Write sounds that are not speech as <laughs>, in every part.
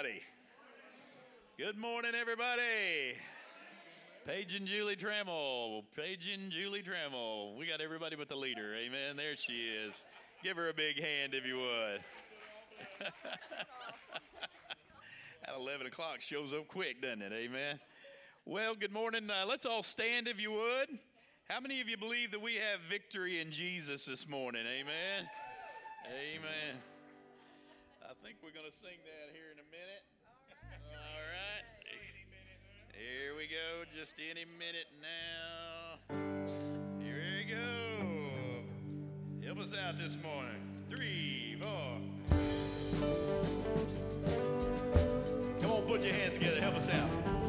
everybody. Good morning, everybody. Paige and Julie Trammell. Paige and Julie Trammell. We got everybody but the leader. Amen. There she is. Give her a big hand if you would. <laughs> At 11 o'clock, shows up quick, doesn't it? Amen. Well, good morning. Uh, let's all stand if you would. How many of you believe that we have victory in Jesus this morning? Amen. Amen think we're going to sing that here in a minute. All right. All right. Here we go. Just any minute now. Here we go. Help us out this morning. Three, four. Come on, put your hands together. Help us out.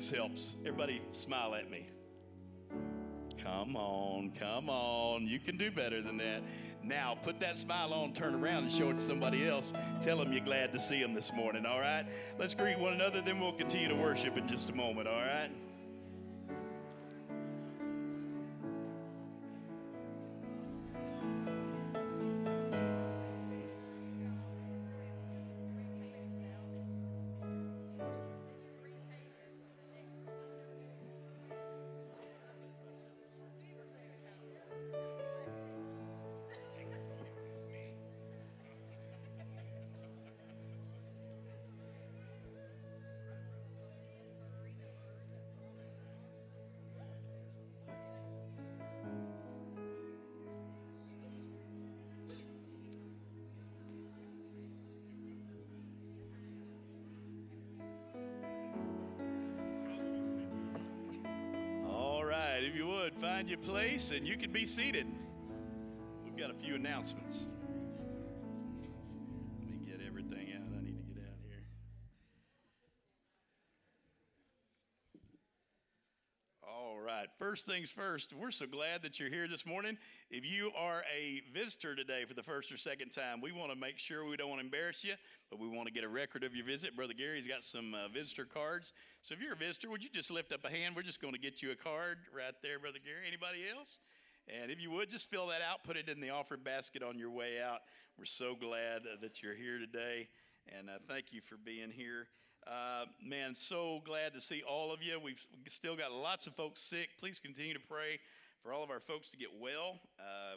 This helps. Everybody, smile at me. Come on, come on. You can do better than that. Now, put that smile on, turn around, and show it to somebody else. Tell them you're glad to see them this morning, all right? Let's greet one another, then we'll continue to worship in just a moment, all right? Find your place and you can be seated. We've got a few announcements. First things first, we're so glad that you're here this morning. If you are a visitor today for the first or second time, we want to make sure we don't want to embarrass you, but we want to get a record of your visit. Brother Gary's got some uh, visitor cards. So if you're a visitor, would you just lift up a hand? We're just going to get you a card right there, Brother Gary. Anybody else? And if you would, just fill that out, put it in the offering basket on your way out. We're so glad uh, that you're here today, and uh, thank you for being here. Uh, man, so glad to see all of you. We've still got lots of folks sick. Please continue to pray for all of our folks to get well. Uh,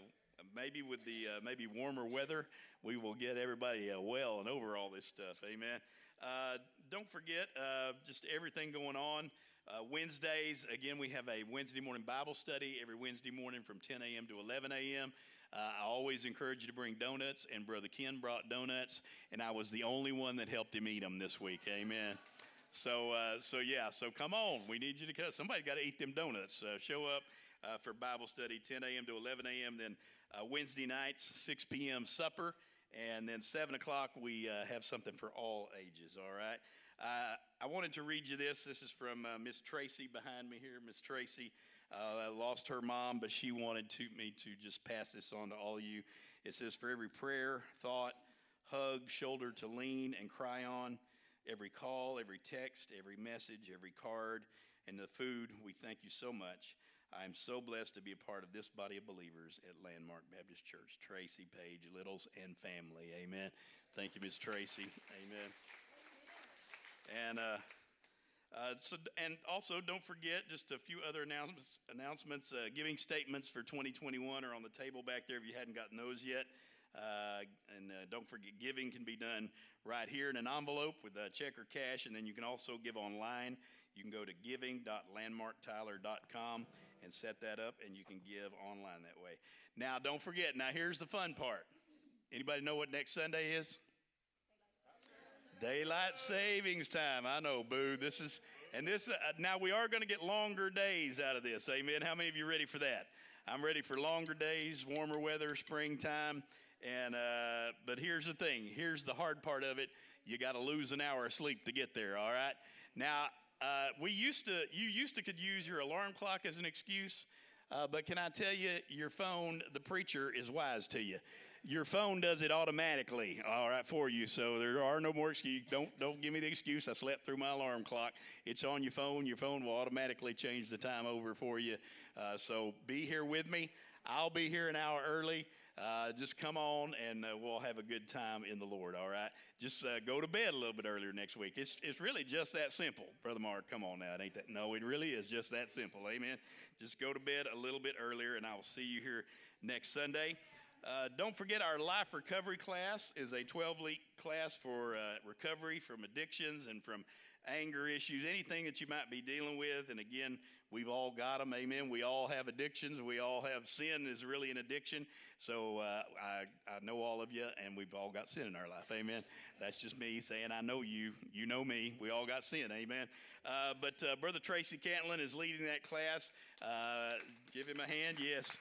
maybe with the uh, maybe warmer weather, we will get everybody uh, well and over all this stuff. Amen. Uh, don't forget uh, just everything going on. Uh, Wednesdays, again, we have a Wednesday morning Bible study every Wednesday morning from 10 a.m. to 11 a.m. Uh, I always encourage you to bring donuts, and Brother Ken brought donuts, and I was the only one that helped him eat them this week. Amen. So, uh, so yeah, so come on. We need you to come. Somebody got to eat them donuts. Uh, show up uh, for Bible study 10 a.m. to 11 a.m. Then uh, Wednesday nights, 6 p.m. supper. And then 7 o'clock, we uh, have something for all ages, all right? Uh, I wanted to read you this. This is from Miss Tracy behind me here. Miss Tracy uh, lost her mom, but she wanted to, me to just pass this on to all of you. It says, For every prayer, thought, hug, shoulder to lean and cry on, every call, every text, every message, every card, and the food, we thank you so much. I am so blessed to be a part of this body of believers at Landmark Baptist Church. Tracy, Paige, Littles, and family. Amen. Thank you, Miss Tracy. Amen. And uh, uh, so, and also don't forget just a few other announcements. Announcements, uh, giving statements for 2021 are on the table back there if you hadn't gotten those yet. Uh, and uh, don't forget, giving can be done right here in an envelope with a check or cash, and then you can also give online. You can go to giving.landmarktyler.com and set that up, and you can give online that way. Now, don't forget. Now, here's the fun part. Anybody know what next Sunday is? Daylight savings time. I know, boo. This is, and this, uh, now we are going to get longer days out of this. Amen. How many of you ready for that? I'm ready for longer days, warmer weather, springtime. And, uh, but here's the thing here's the hard part of it. You got to lose an hour of sleep to get there, all right? Now, uh, we used to, you used to could use your alarm clock as an excuse. Uh, but can I tell you, your phone, the preacher is wise to you. Your phone does it automatically, all right, for you. So there are no more excuses. Don't don't give me the excuse. I slept through my alarm clock. It's on your phone. Your phone will automatically change the time over for you. Uh, so be here with me. I'll be here an hour early. Uh, just come on and uh, we'll have a good time in the Lord, all right? Just uh, go to bed a little bit earlier next week. It's, it's really just that simple. Brother Mark, come on now. It ain't that? No, it really is just that simple. Amen. Just go to bed a little bit earlier and I will see you here next Sunday. Uh, don't forget our life recovery class is a 12 week class for uh, recovery from addictions and from anger issues, anything that you might be dealing with. And again, we've all got them. Amen. We all have addictions. We all have sin is really an addiction. So uh, I, I know all of you, and we've all got sin in our life. Amen. That's just me saying I know you. You know me. We all got sin. Amen. Uh, but uh, Brother Tracy Cantlin is leading that class. Uh, give him a hand. Yes.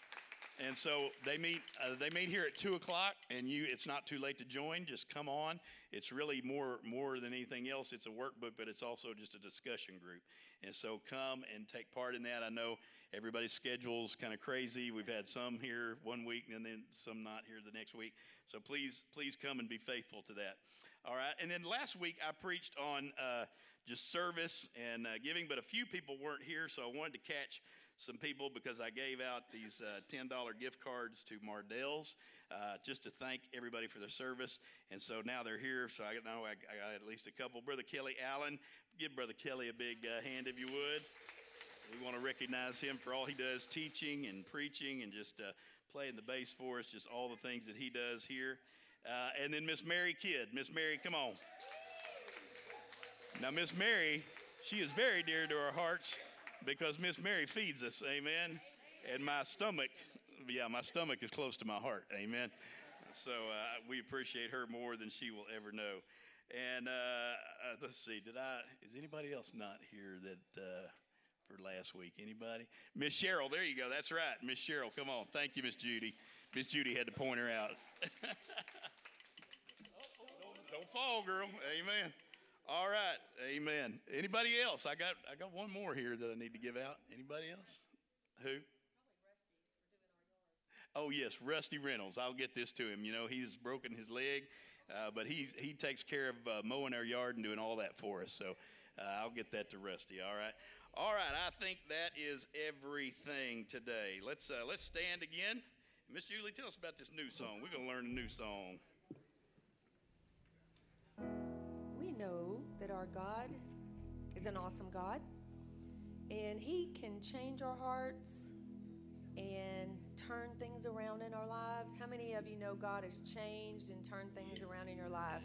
And so they meet. Uh, they meet here at two o'clock, and you. It's not too late to join. Just come on. It's really more more than anything else. It's a workbook, but it's also just a discussion group. And so come and take part in that. I know everybody's schedule's kind of crazy. We've had some here one week, and then some not here the next week. So please, please come and be faithful to that. All right. And then last week I preached on uh, just service and uh, giving, but a few people weren't here, so I wanted to catch some people because I gave out these uh, $10 gift cards to Mardell's uh, just to thank everybody for their service. And so now they're here, so I know I, I got at least a couple. Brother Kelly Allen, give Brother Kelly a big uh, hand if you would. We want to recognize him for all he does teaching and preaching and just uh, playing the bass for us, just all the things that he does here. Uh, and then Miss Mary Kidd. Miss Mary, come on. Now, Miss Mary, she is very dear to our hearts because Miss Mary feeds us, amen. And my stomach, yeah, my stomach is close to my heart, amen. So uh, we appreciate her more than she will ever know. And uh, uh, let's see, did I? Is anybody else not here that uh, for last week? Anybody? Miss Cheryl, there you go. That's right, Miss Cheryl. Come on, thank you, Miss Judy. Miss Judy had to point her out. <laughs> don't, don't fall, girl. Amen. All right, amen. Anybody else? I got I got one more here that I need to give out. Anybody else? Who? Oh yes, Rusty Reynolds. I'll get this to him. You know he's broken his leg, uh, but he he takes care of uh, mowing our yard and doing all that for us. So uh, I'll get that to Rusty. All right, all right. I think that is everything today. Let's uh, let's stand again. Miss Julie, tell us about this new song. We're gonna learn a new song. Our God is an awesome God and He can change our hearts and turn things around in our lives. How many of you know God has changed and turned things around in your life?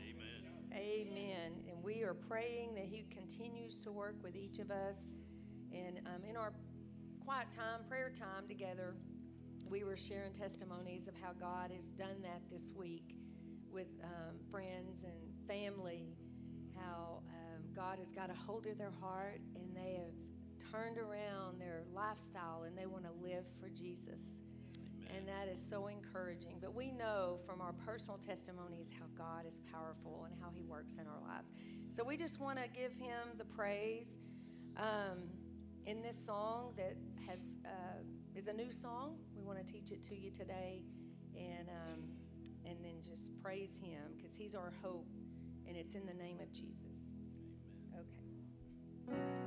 Amen. Amen. And we are praying that He continues to work with each of us. And um, in our quiet time, prayer time together, we were sharing testimonies of how God has done that this week with um, friends and family how God has got a hold of their heart and they have turned around their lifestyle and they want to live for Jesus. Amen. And that is so encouraging. But we know from our personal testimonies how God is powerful and how He works in our lives. So we just want to give Him the praise um, in this song that has uh, is a new song. We want to teach it to you today, and um, and then just praise Him because He's our hope and it's in the name of Jesus. Okay.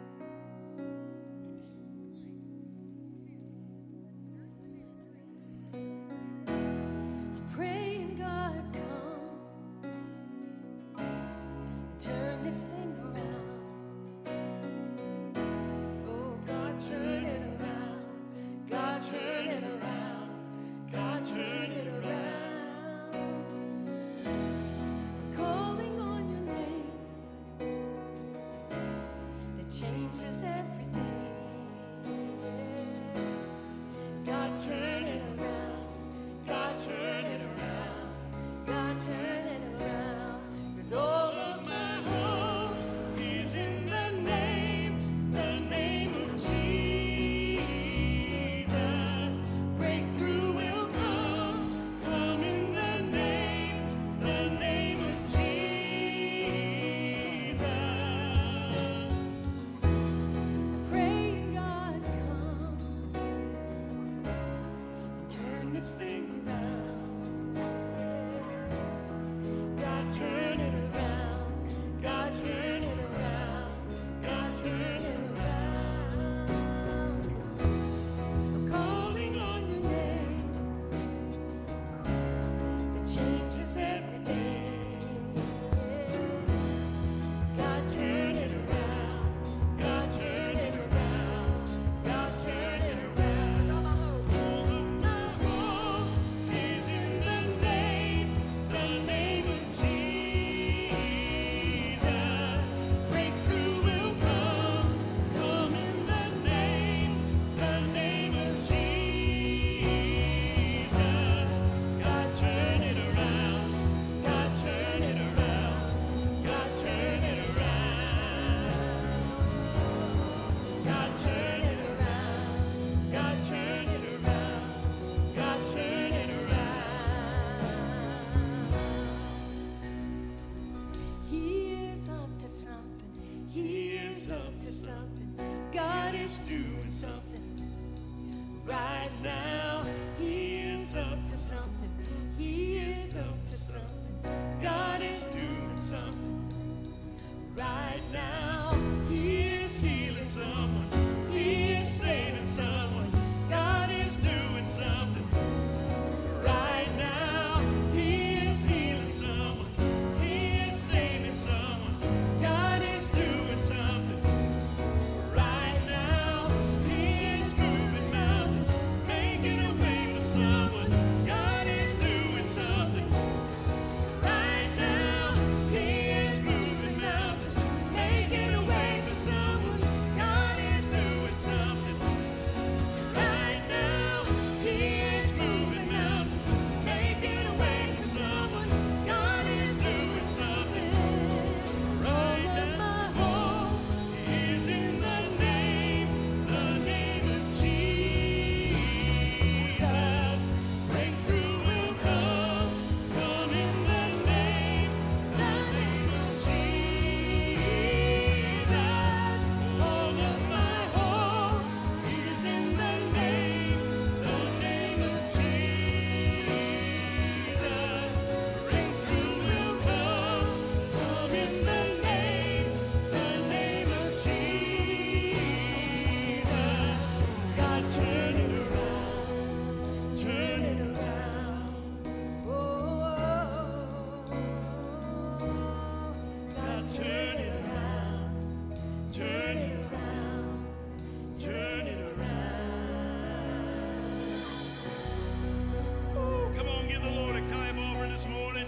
give the Lord a high over this morning,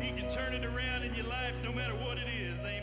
He can turn it around in your life no matter what it is. Amen.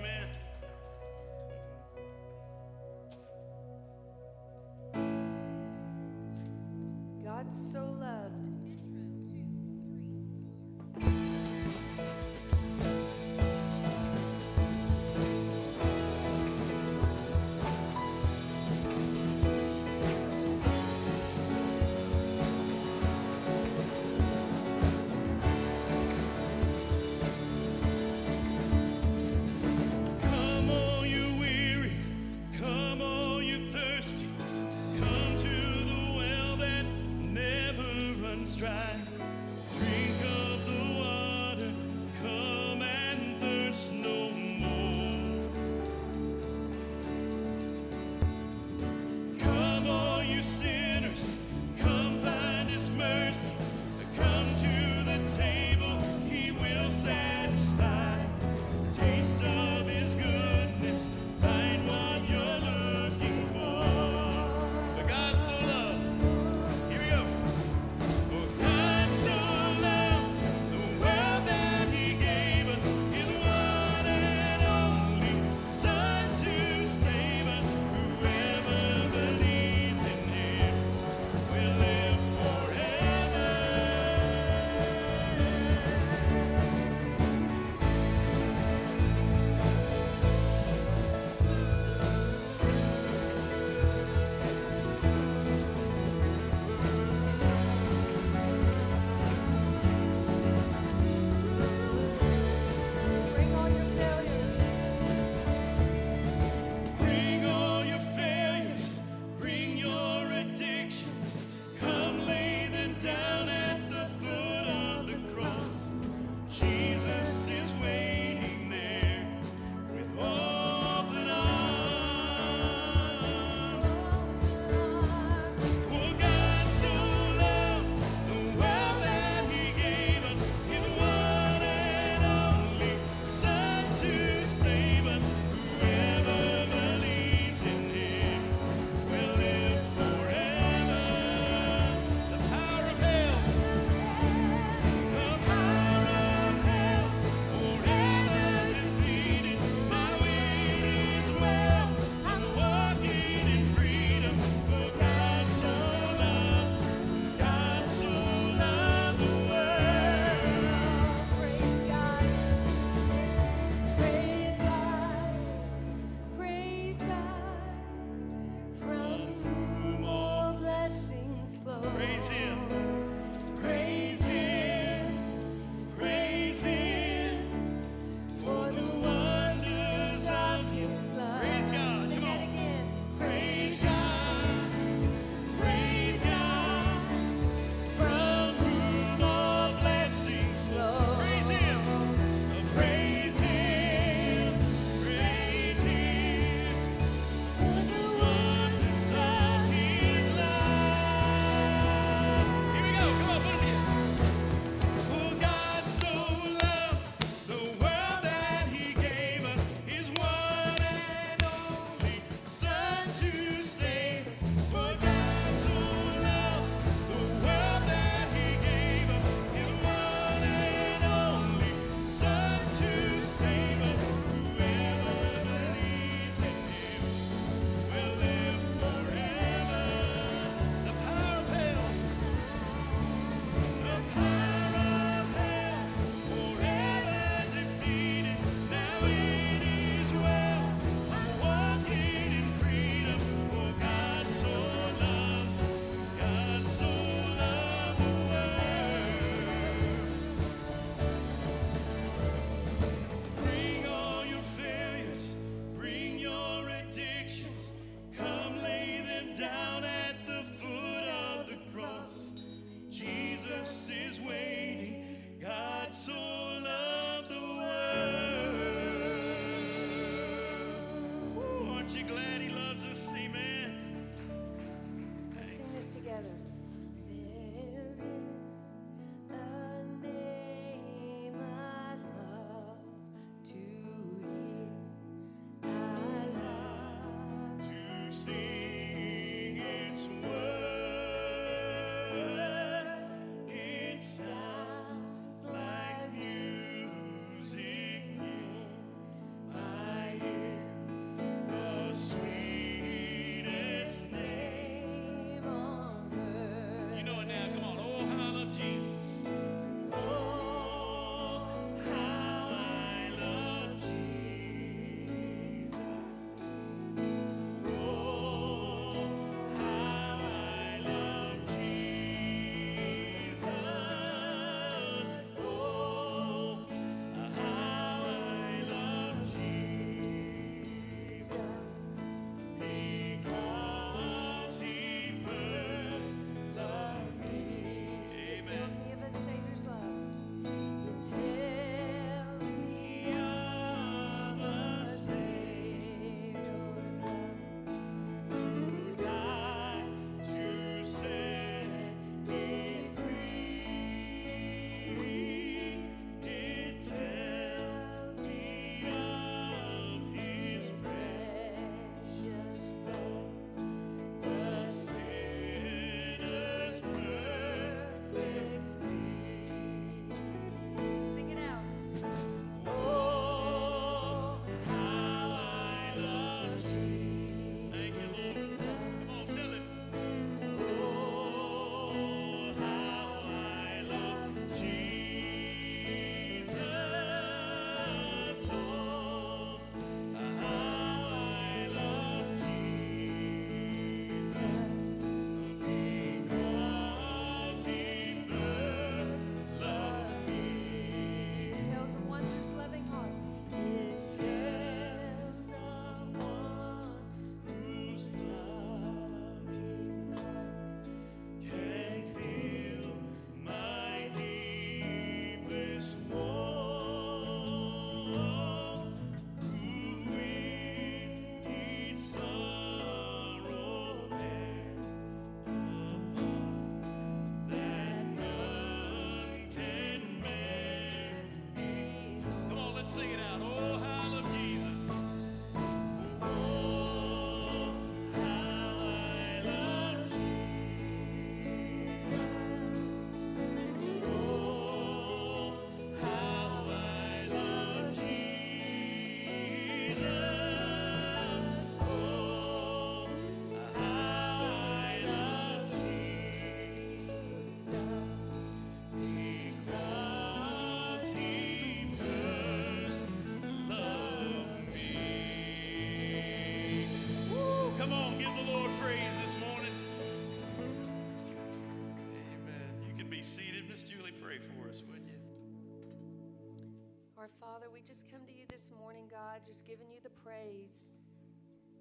Our Father, we just come to you this morning, God, just giving you the praise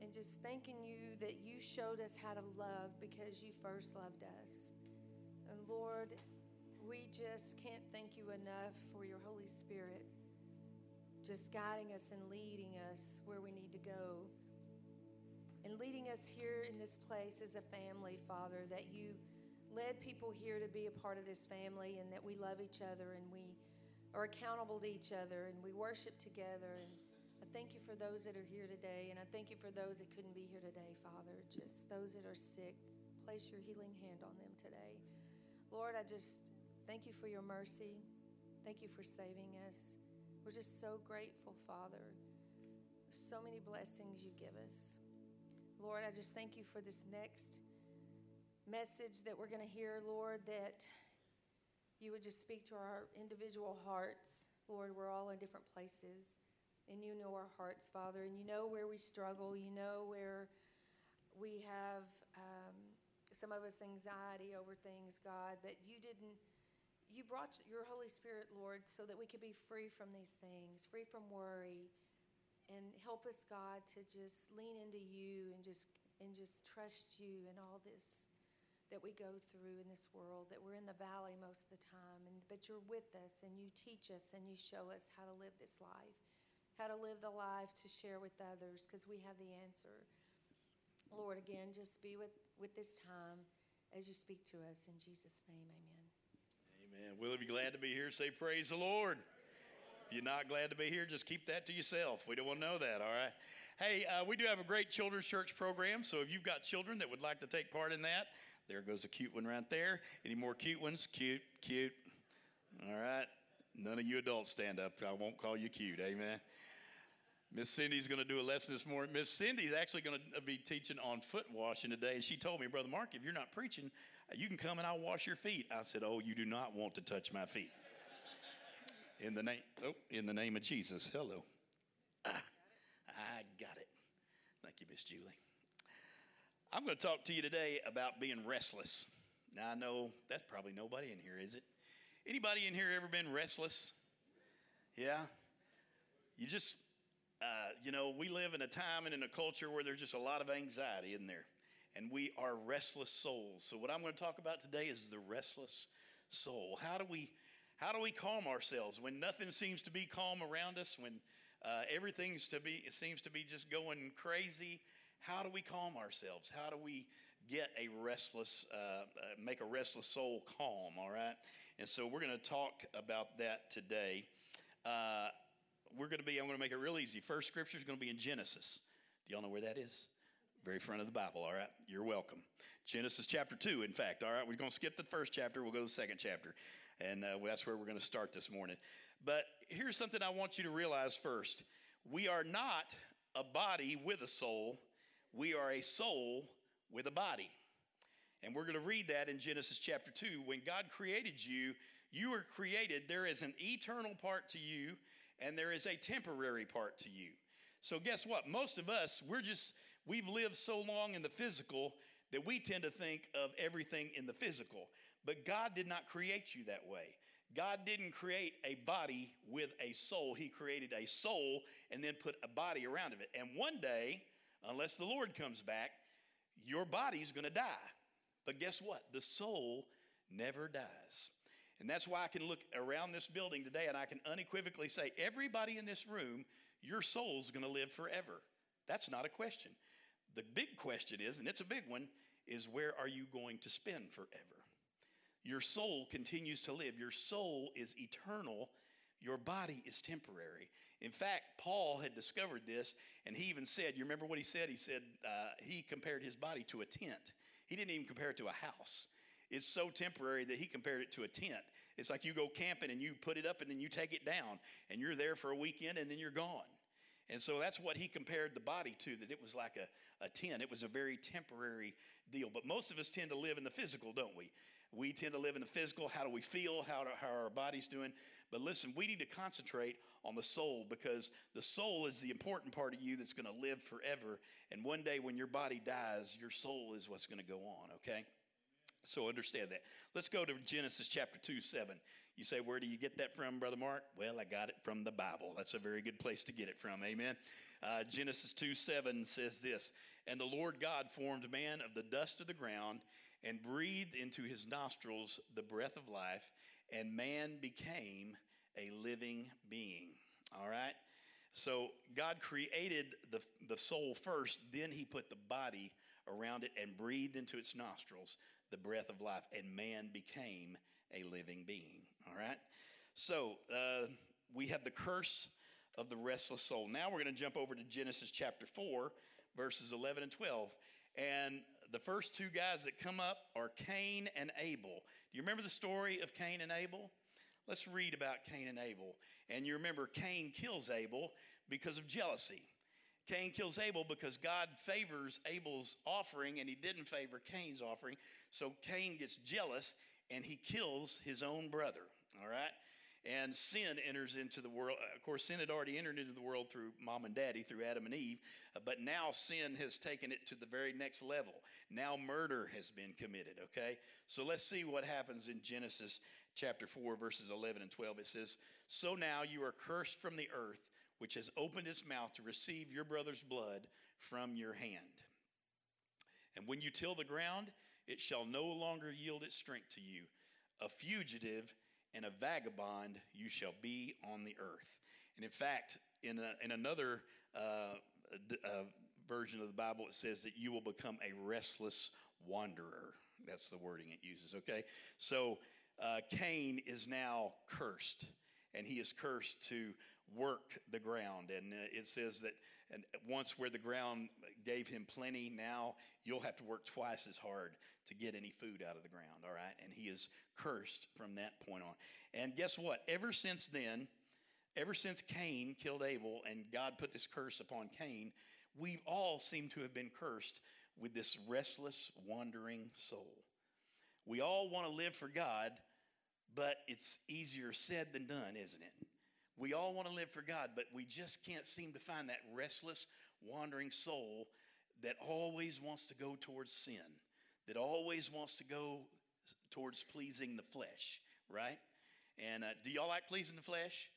and just thanking you that you showed us how to love because you first loved us. And Lord, we just can't thank you enough for your Holy Spirit just guiding us and leading us where we need to go. And leading us here in this place as a family, Father, that you led people here to be a part of this family and that we love each other and we are accountable to each other and we worship together. And I thank you for those that are here today, and I thank you for those that couldn't be here today, Father. Just those that are sick, place your healing hand on them today. Lord, I just thank you for your mercy. Thank you for saving us. We're just so grateful, Father. So many blessings you give us. Lord, I just thank you for this next message that we're going to hear, Lord, that you would just speak to our individual hearts. Lord, we're all in different places, and you know our hearts, Father, and you know where we struggle. You know where we have um, some of us anxiety over things, God, but you didn't. You brought your Holy Spirit, Lord, so that we could be free from these things, free from worry, and help us, God, to just lean into you and just and just trust you in all this that we go through in this world, that we're in the valley most of the time, and, but you're with us and you teach us and you show us how to live this life, how to live the life to share with others because we have the answer. Lord, again, just be with, with this time as you speak to us. In Jesus' name, amen. Amen. Will you be glad to be here? Say, Praise the Lord. You're not glad to be here, just keep that to yourself. We don't want to know that, all right? Hey, uh, we do have a great children's church program, so if you've got children that would like to take part in that, there goes a cute one right there. Any more cute ones? Cute, cute. All right. None of you adults stand up. I won't call you cute. Amen. Miss Cindy's going to do a lesson this morning. Miss Cindy's actually going to be teaching on foot washing today. And she told me, Brother Mark, if you're not preaching, you can come and I'll wash your feet. I said, Oh, you do not want to touch my feet. In the name, oh, in the name of Jesus. Hello. Ah, I got it. Thank you, Miss Julie. I'm going to talk to you today about being restless. Now I know that's probably nobody in here, is it? Anybody in here ever been restless? Yeah. You just, uh, you know, we live in a time and in a culture where there's just a lot of anxiety in there, and we are restless souls. So what I'm going to talk about today is the restless soul. How do we, how do we calm ourselves when nothing seems to be calm around us? When uh, everything's to be, seems to be just going crazy how do we calm ourselves? How do we get a restless, uh, uh, make a restless soul calm, all right? And so we're going to talk about that today. Uh, we're going to be, I'm going to make it real easy. First scripture is going to be in Genesis. Do y'all know where that is? Very front of the Bible, all right? You're welcome. Genesis chapter 2, in fact, all right? We're going to skip the first chapter, we'll go to the second chapter. And uh, that's where we're going to start this morning. But here's something I want you to realize first we are not a body with a soul, we are a soul with a body. And we're going to read that in Genesis chapter 2. When God created you, you were created, there is an eternal part to you, and there is a temporary part to you. So, guess what? Most of us, we're just, we've lived so long in the physical that we tend to think of everything in the physical. But God did not create you that way. God didn't create a body with a soul, He created a soul and then put a body around it. And one day, unless the Lord comes back, your body's going to die. But guess what? The soul never dies. And that's why I can look around this building today and I can unequivocally say, everybody in this room, your soul's going to live forever. That's not a question. The big question is, and it's a big one, is where are you going to spend forever? Your soul continues to live. Your soul is eternal. Your body is temporary. In fact, Paul had discovered this, and he even said, You remember what he said? He said uh, he compared his body to a tent. He didn't even compare it to a house. It's so temporary that he compared it to a tent. It's like you go camping and you put it up and then you take it down, and you're there for a weekend and then you're gone. And so that's what he compared the body to, that it was like a, a tent. It was a very temporary deal. But most of us tend to live in the physical, don't we? We tend to live in the physical. How do we feel? How, do, how are our bodies doing? But listen, we need to concentrate on the soul because the soul is the important part of you that's going to live forever. And one day when your body dies, your soul is what's going to go on, okay? So understand that. Let's go to Genesis chapter 2, 7. You say, Where do you get that from, Brother Mark? Well, I got it from the Bible. That's a very good place to get it from. Amen. Uh, Genesis 2, 7 says this And the Lord God formed man of the dust of the ground and breathed into his nostrils the breath of life, and man became a living being. All right? So God created the, the soul first, then he put the body around it and breathed into its nostrils the breath of life, and man became a living being. All right? So uh, we have the curse of the restless soul. Now we're going to jump over to Genesis chapter 4, verses 11 and 12. And the first two guys that come up are Cain and Abel. Do you remember the story of Cain and Abel? Let's read about Cain and Abel. And you remember Cain kills Abel because of jealousy. Cain kills Abel because God favors Abel's offering and he didn't favor Cain's offering. So Cain gets jealous and he kills his own brother. All right? And sin enters into the world. Of course, sin had already entered into the world through mom and daddy, through Adam and Eve. Uh, but now sin has taken it to the very next level. Now murder has been committed, okay? So let's see what happens in Genesis chapter 4, verses 11 and 12. It says, So now you are cursed from the earth which has opened its mouth to receive your brother's blood from your hand. And when you till the ground, it shall no longer yield its strength to you. A fugitive and a vagabond you shall be on the earth. And in fact, in, a, in another uh, uh, version of the Bible, it says that you will become a restless wanderer. That's the wording it uses, okay? So uh, Cain is now cursed, and he is cursed to work the ground. And uh, it says that and once where the ground gave him plenty, now you'll have to work twice as hard to get any food out of the ground, all right? And he is cursed from that point on. And guess what? Ever since then, ever since Cain killed Abel and God put this curse upon Cain, we've all seemed to have been cursed with this restless, wandering soul. We all want to live for God, but it's easier said than done, isn't it? We all want to live for God, but we just can't seem to find that restless, wandering soul that always wants to go towards sin, that always wants to go towards pleasing the flesh, right? And uh, do y'all like pleasing the flesh?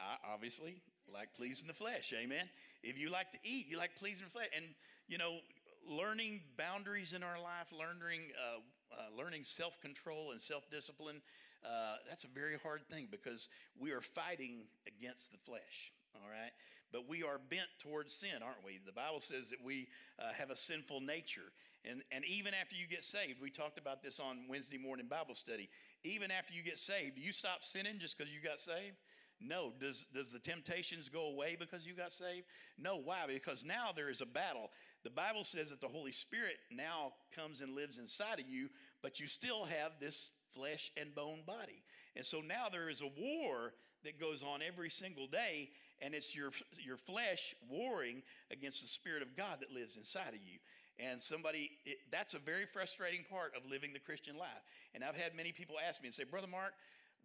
I obviously like pleasing the flesh, amen. If you like to eat, you like pleasing the flesh. And, you know, learning boundaries in our life, learning, uh, uh, learning self control and self discipline uh, that's a very hard thing because we are fighting against the flesh, all right? But we are bent towards sin, aren't we? The Bible says that we uh, have a sinful nature. And, and even after you get saved, we talked about this on Wednesday morning Bible study. Even after you get saved, do you stop sinning just because you got saved? No. Does, does the temptations go away because you got saved? No. Why? Because now there is a battle. The Bible says that the Holy Spirit now comes and lives inside of you, but you still have this flesh and bone body. And so now there is a war that goes on every single day, and it's your, your flesh warring against the Spirit of God that lives inside of you. And somebody, it, that's a very frustrating part of living the Christian life. And I've had many people ask me and say, Brother Mark,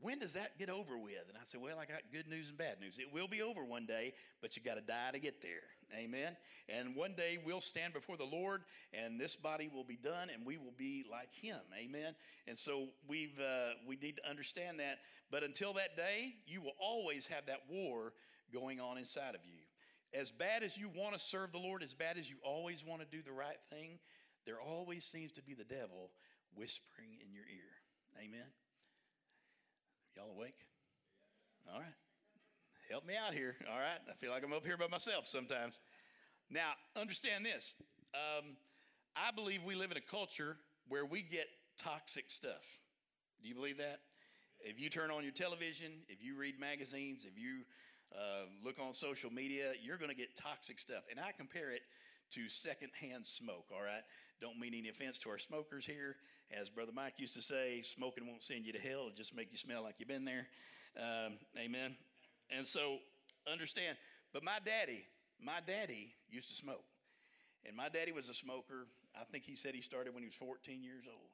when does that get over with? And I said, Well, I got good news and bad news. It will be over one day, but you got to die to get there. Amen. And one day we'll stand before the Lord, and this body will be done, and we will be like Him. Amen. And so we've uh, we need to understand that. But until that day, you will always have that war going on inside of you. As bad as you want to serve the Lord, as bad as you always want to do the right thing, there always seems to be the devil whispering in your ear. Amen. Y'all awake? All right. Help me out here. All right. I feel like I'm up here by myself sometimes. Now, understand this. Um, I believe we live in a culture where we get toxic stuff. Do you believe that? If you turn on your television, if you read magazines, if you uh, look on social media, you're going to get toxic stuff. And I compare it to secondhand smoke, all right? Don't mean any offense to our smokers here. As Brother Mike used to say, smoking won't send you to hell, it'll just make you smell like you've been there. Um, amen. And so, understand. But my daddy, my daddy used to smoke. And my daddy was a smoker. I think he said he started when he was 14 years old.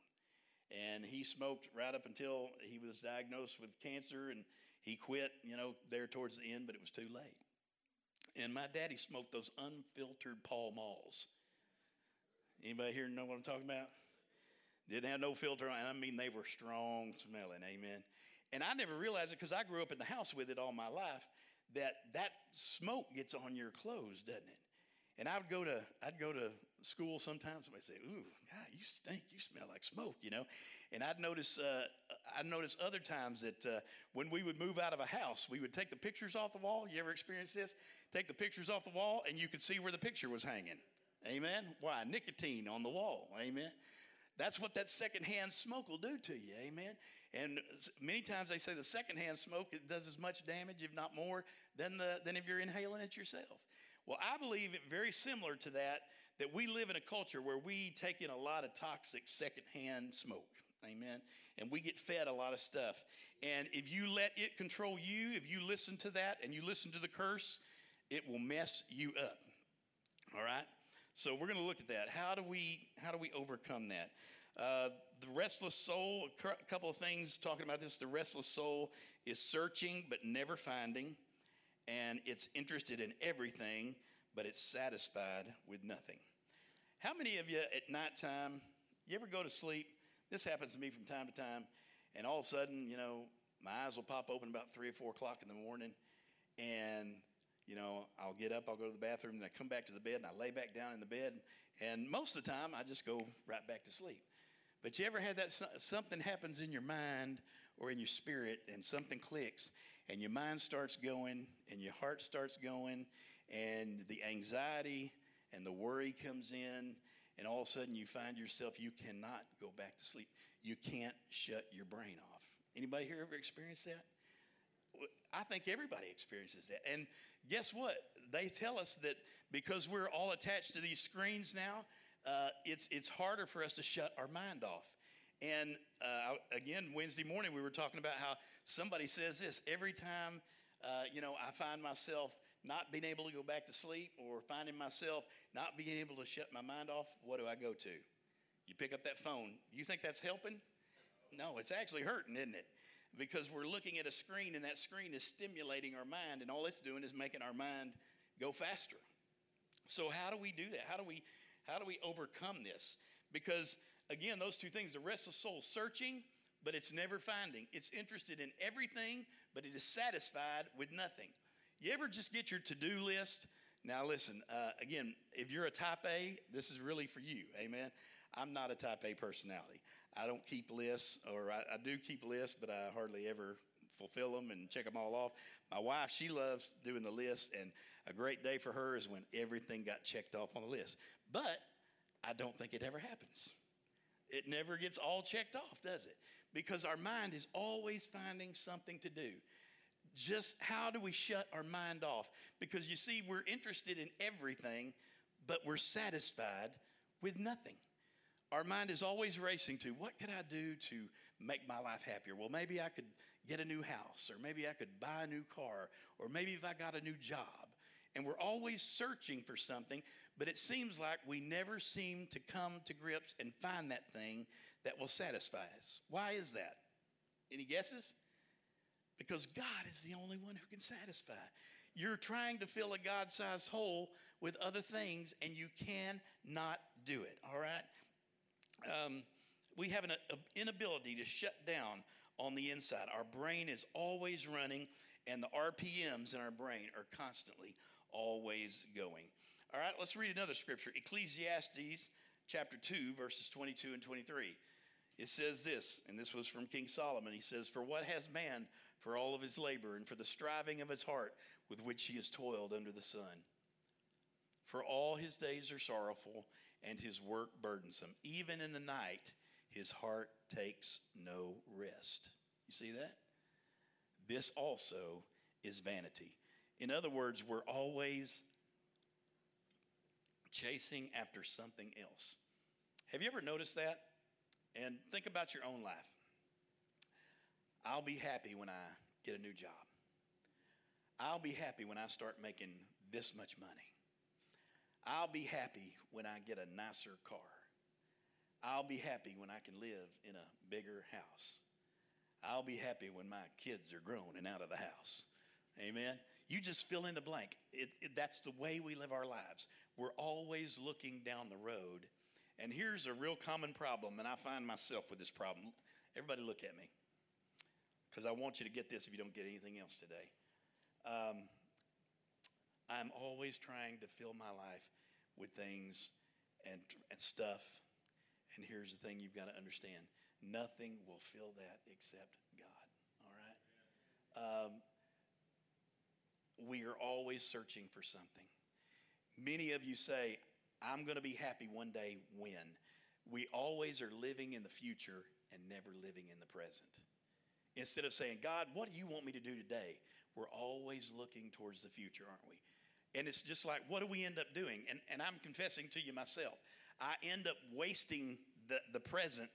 And he smoked right up until he was diagnosed with cancer and he quit, you know, there towards the end, but it was too late. And my daddy smoked those unfiltered Pall Malls. Anybody here know what I'm talking about? Didn't have no filter on, I mean they were strong smelling. Amen. And I never realized it because I grew up in the house with it all my life. That that smoke gets on your clothes, doesn't it? And I would go to I'd go to school sometimes. Somebody say, "Ooh, God, you stink! You smell like smoke," you know. And I'd notice uh, I'd notice other times that uh, when we would move out of a house, we would take the pictures off the wall. You ever experienced this? Take the pictures off the wall, and you could see where the picture was hanging. Amen. Why? Nicotine on the wall. Amen. That's what that secondhand smoke will do to you. Amen. And many times they say the secondhand smoke does as much damage, if not more, than the than if you're inhaling it yourself. Well, I believe it very similar to that, that we live in a culture where we take in a lot of toxic secondhand smoke. Amen. And we get fed a lot of stuff. And if you let it control you, if you listen to that and you listen to the curse, it will mess you up. All right? So we're going to look at that. How do we how do we overcome that? Uh, the restless soul, a couple of things talking about this. The restless soul is searching but never finding and it's interested in everything, but it's satisfied with nothing. How many of you at nighttime, you ever go to sleep? This happens to me from time to time, and all of a sudden, you know, my eyes will pop open about three or four o'clock in the morning, and you know, I'll get up, I'll go to the bathroom, and I come back to the bed, and I lay back down in the bed, and most of the time, I just go right back to sleep. But you ever had that something happens in your mind or in your spirit, and something clicks, and your mind starts going and your heart starts going and the anxiety and the worry comes in and all of a sudden you find yourself you cannot go back to sleep. You can't shut your brain off. Anybody here ever experienced that i think everybody experiences that and guess what they tell us that because we're all attached to these screens now uh, it's, it's harder for us to shut our mind off and uh, again, Wednesday morning, we were talking about how somebody says this every time, uh, you know, I find myself not being able to go back to sleep or finding myself not being able to shut my mind off, what do I go to? You pick up that phone. You think that's helping? No, it's actually hurting, isn't it? Because we're looking at a screen and that screen is stimulating our mind, and all it's doing is making our mind go faster. So how do we do that? How do we how do we overcome this? Because again, those two things the restless soul searching, but it's never finding. It's interested in everything, but it is satisfied with nothing. You ever just get your to do list? Now, listen, uh, again, if you're a type A, this is really for you. Amen. I'm not a type A personality. I don't keep lists, or I, I do keep lists, but I hardly ever fulfill them and check them all off. My wife, she loves doing the list, and a great day for her is when everything got checked off on the list. But I don't think it ever happens. It never gets all checked off, does it? Because our mind is always finding something to do. Just how do we shut our mind off? Because you see, we're interested in everything, but we're satisfied with nothing. Our mind is always racing to what could I do to make my life happier? Well, maybe I could get a new house, or maybe I could buy a new car, or maybe if I got a new job. And we're always searching for something, but it seems like we never seem to come to grips and find that thing that will satisfy us. Why is that? Any guesses? Because God is the only one who can satisfy. You're trying to fill a God sized hole with other things, and you cannot do it, all right? Um, we have an inability to shut down on the inside. Our brain is always running, and the RPMs in our brain are constantly always going. All right, let's read another scripture Ecclesiastes chapter 2, verses 22 and 23. It says this, and this was from King Solomon. He says, For what has man for all of his labor and for the striving of his heart with which he has toiled under the sun? For all his days are sorrowful and his work burdensome. Even in the night, his heart takes no rest. You see that? This also is vanity. In other words, we're always chasing after something else. Have you ever noticed that? And think about your own life. I'll be happy when I get a new job. I'll be happy when I start making this much money. I'll be happy when I get a nicer car. I'll be happy when I can live in a bigger house. I'll be happy when my kids are grown and out of the house. Amen. You just fill in the blank. It, it, that's the way we live our lives. We're always looking down the road And here's a real common problem, and I find myself with this problem. Everybody, look at me, because I want you to get this if you don't get anything else today. Um, I'm always trying to fill my life with things and, and stuff. And here's the thing you've got to understand nothing will fill that except God. All right? Um, we are always searching for something. Many of you say, I'm going to be happy one day when. We always are living in the future and never living in the present. Instead of saying, God, what do you want me to do today? We're always looking towards the future, aren't we? And it's just like, what do we end up doing? And, and I'm confessing to you myself, I end up wasting the, the present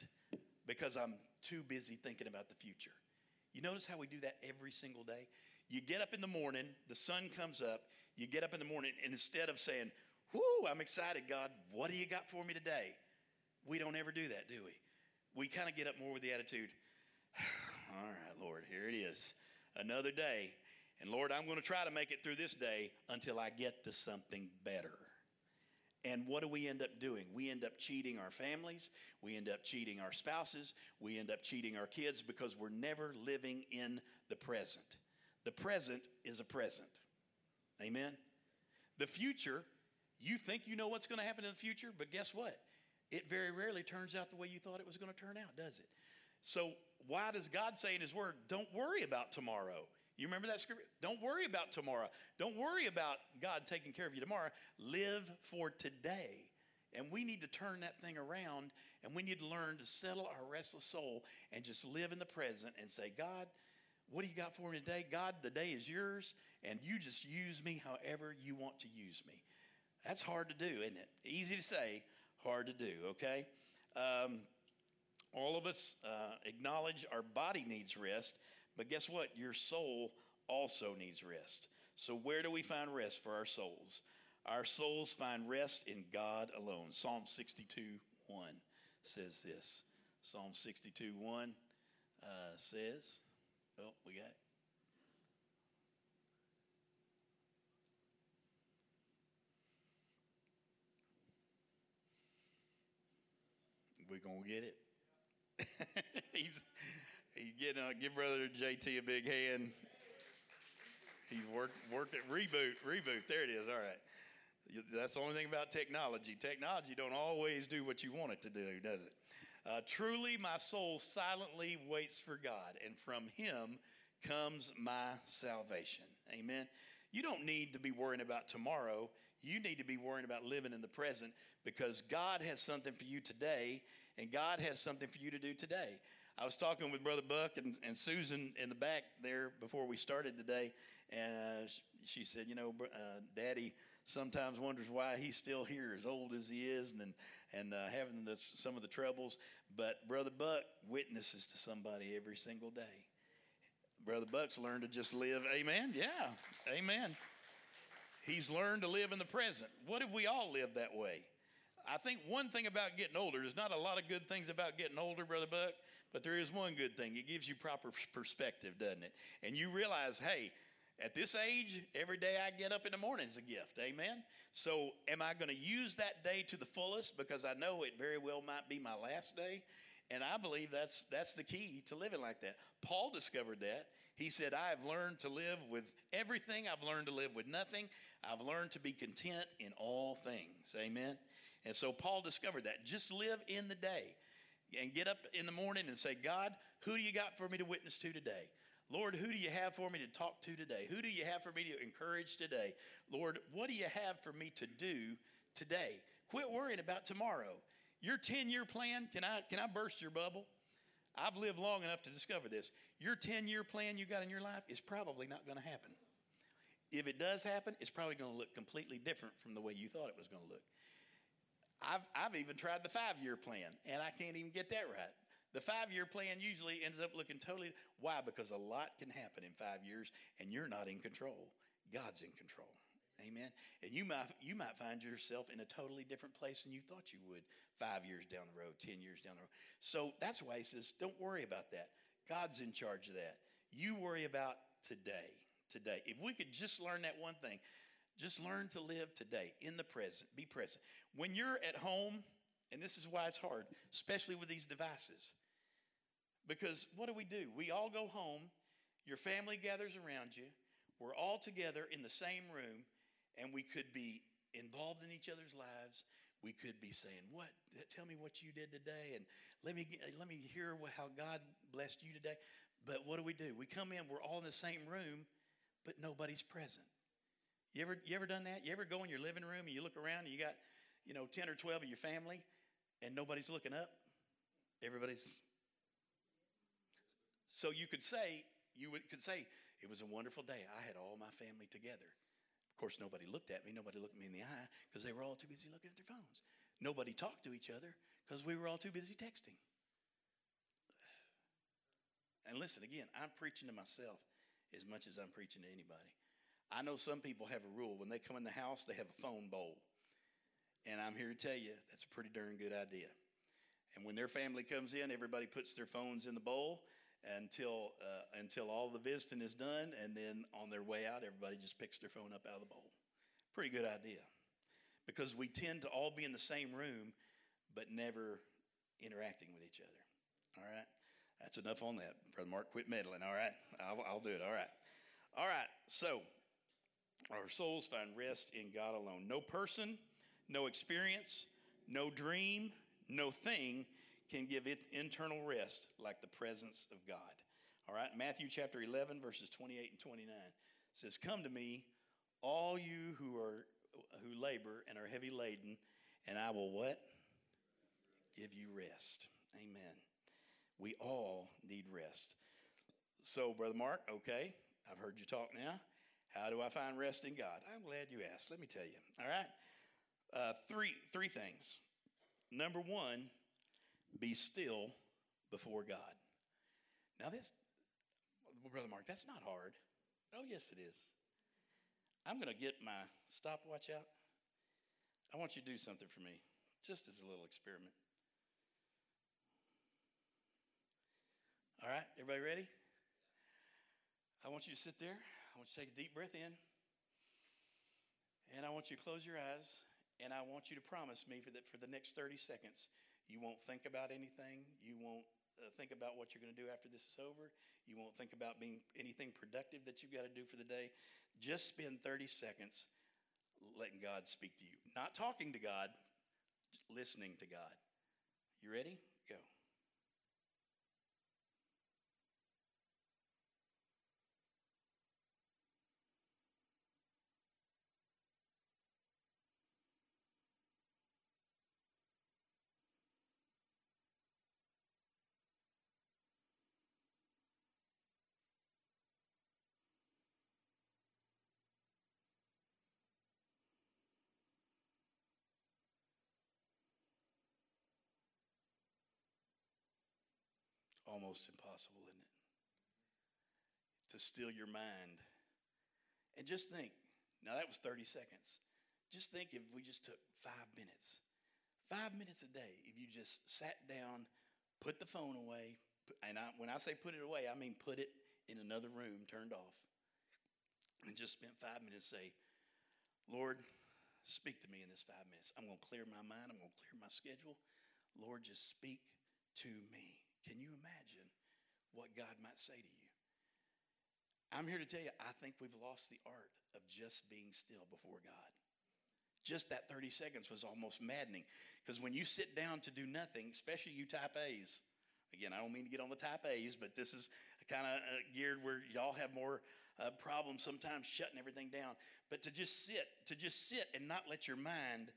because I'm too busy thinking about the future. You notice how we do that every single day? You get up in the morning, the sun comes up, you get up in the morning, and instead of saying, Whoo, I'm excited, God, what do you got for me today? We don't ever do that, do we? We kind of get up more with the attitude, <sighs> All right, Lord, here it is. Another day. And Lord, I'm going to try to make it through this day until I get to something better. And what do we end up doing? We end up cheating our families. We end up cheating our spouses. We end up cheating our kids because we're never living in the present. The present is a present. Amen? The future, you think you know what's going to happen in the future, but guess what? It very rarely turns out the way you thought it was going to turn out, does it? So, why does God say in His Word, don't worry about tomorrow? You remember that scripture? Don't worry about tomorrow. Don't worry about God taking care of you tomorrow. Live for today. And we need to turn that thing around and we need to learn to settle our restless soul and just live in the present and say, God, what do you got for me today? God, the day is yours and you just use me however you want to use me. That's hard to do, isn't it? Easy to say, hard to do, okay? Um, all of us uh, acknowledge our body needs rest, but guess what? Your soul also needs rest. So, where do we find rest for our souls? Our souls find rest in God alone. Psalm 62 1 says this. Psalm 62 1 uh, says, Oh, we got it. We're going to get it. <laughs> He's Getting uh, give brother JT a big hand. He's worked worked at reboot reboot. There it is. All right. That's the only thing about technology. Technology don't always do what you want it to do, does it? Uh, Truly, my soul silently waits for God, and from Him comes my salvation. Amen. You don't need to be worrying about tomorrow. You need to be worrying about living in the present because God has something for you today, and God has something for you to do today. I was talking with Brother Buck and, and Susan in the back there before we started today, and uh, she said, You know, uh, Daddy sometimes wonders why he's still here, as old as he is, and and uh, having the, some of the troubles. But Brother Buck witnesses to somebody every single day. Brother Buck's learned to just live. Amen. Yeah. Amen. He's learned to live in the present. What if we all lived that way? I think one thing about getting older, there's not a lot of good things about getting older, Brother Buck, but there is one good thing. It gives you proper perspective, doesn't it? And you realize, hey, at this age, every day I get up in the morning is a gift. Amen? So, am I going to use that day to the fullest? Because I know it very well might be my last day. And I believe that's, that's the key to living like that. Paul discovered that. He said, I have learned to live with everything, I've learned to live with nothing. I've learned to be content in all things. Amen? And so Paul discovered that. Just live in the day and get up in the morning and say, God, who do you got for me to witness to today? Lord, who do you have for me to talk to today? Who do you have for me to encourage today? Lord, what do you have for me to do today? Quit worrying about tomorrow. Your 10 year plan, can I, can I burst your bubble? I've lived long enough to discover this. Your 10 year plan you got in your life is probably not going to happen. If it does happen, it's probably going to look completely different from the way you thought it was going to look. I've, I've even tried the five year plan, and I can't even get that right. The five year plan usually ends up looking totally. Why? Because a lot can happen in five years, and you're not in control. God's in control. Amen. And you might you might find yourself in a totally different place than you thought you would five years down the road, ten years down the road. So that's why he says, don't worry about that. God's in charge of that. You worry about today. Today. If we could just learn that one thing, just learn to live today in the present. Be present. When you're at home And this is why it's hard, especially with these devices. Because what do we do? We all go home, your family gathers around you, we're all together in the same room, and we could be involved in each other's lives. We could be saying, "What? Tell me what you did today, and let me let me hear how God blessed you today." But what do we do? We come in, we're all in the same room, but nobody's present. You ever you ever done that? You ever go in your living room and you look around and you got, you know, 10 or 12 of your family and nobody's looking up? Everybody's So you could say, you could say, it was a wonderful day. I had all my family together. Of course, nobody looked at me. Nobody looked me in the eye because they were all too busy looking at their phones. Nobody talked to each other because we were all too busy texting. And listen, again, I'm preaching to myself as much as I'm preaching to anybody. I know some people have a rule when they come in the house, they have a phone bowl. And I'm here to tell you that's a pretty darn good idea. And when their family comes in, everybody puts their phones in the bowl until uh, until all the visiting is done, and then on their way out, everybody just picks their phone up out of the bowl. Pretty good idea, because we tend to all be in the same room, but never interacting with each other. All right, that's enough on that, Brother Mark. Quit meddling. All right, I'll, I'll do it. All right, all right. So our souls find rest in God alone. No person, no experience, no dream, no thing can give it internal rest like the presence of God. All right, Matthew chapter 11, verses 28 and 29 says, Come to me, all you who are who labor and are heavy laden, and I will what? Give you rest. Amen. We all need rest. So, Brother Mark, okay, I've heard you talk now. How do I find rest in God? I'm glad you asked. Let me tell you. All right. Uh, three, three things. Number one, be still before God. Now, this, Brother Mark, that's not hard. Oh, yes, it is. I'm going to get my stopwatch out. I want you to do something for me, just as a little experiment. All right, everybody ready? I want you to sit there. I want you to take a deep breath in. And I want you to close your eyes. And I want you to promise me the, for the next 30 seconds, you won't think about anything. You won't uh, think about what you're going to do after this is over. You won't think about being anything productive that you've got to do for the day. Just spend 30 seconds letting God speak to you. Not talking to God, listening to God. You ready? Go. Almost impossible, isn't it? To still your mind. And just think now, that was 30 seconds. Just think if we just took five minutes, five minutes a day, if you just sat down, put the phone away, and I, when I say put it away, I mean put it in another room, turned off, and just spent five minutes say, Lord, speak to me in this five minutes. I'm going to clear my mind. I'm going to clear my schedule. Lord, just speak to me. Can you imagine what God might say to you? I'm here to tell you, I think we've lost the art of just being still before God. Just that 30 seconds was almost maddening because when you sit down to do nothing, especially you type A's, again, I don't mean to get on the type A's, but this is kind of uh, geared where y'all have more uh, problems sometimes shutting everything down. But to just sit, to just sit and not let your mind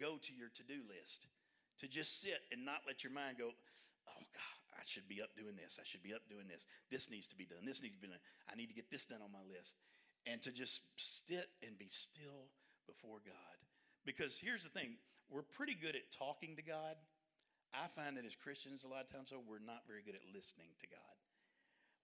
go to your to do list, to just sit and not let your mind go, oh God, I should be up doing this. I should be up doing this. This needs to be done. This needs to be done. I need to get this done on my list. And to just sit and be still before God. Because here's the thing we're pretty good at talking to God. I find that as Christians, a lot of times, though, we're not very good at listening to God.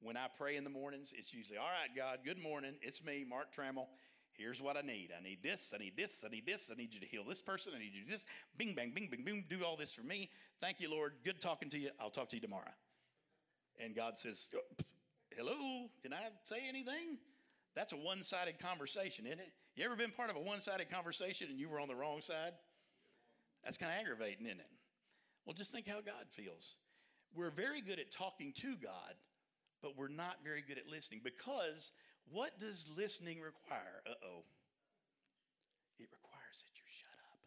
When I pray in the mornings, it's usually, all right, God, good morning. It's me, Mark Trammell. Here's what I need. I need this, I need this, I need this, I need you to heal this person, I need you to do this. Bing, bang, bing, bing, boom, do all this for me. Thank you, Lord. Good talking to you. I'll talk to you tomorrow. And God says, oh, Hello, can I say anything? That's a one sided conversation, isn't it? You ever been part of a one sided conversation and you were on the wrong side? That's kind of aggravating, isn't it? Well, just think how God feels. We're very good at talking to God, but we're not very good at listening because what does listening require? Uh oh. It requires that you shut up,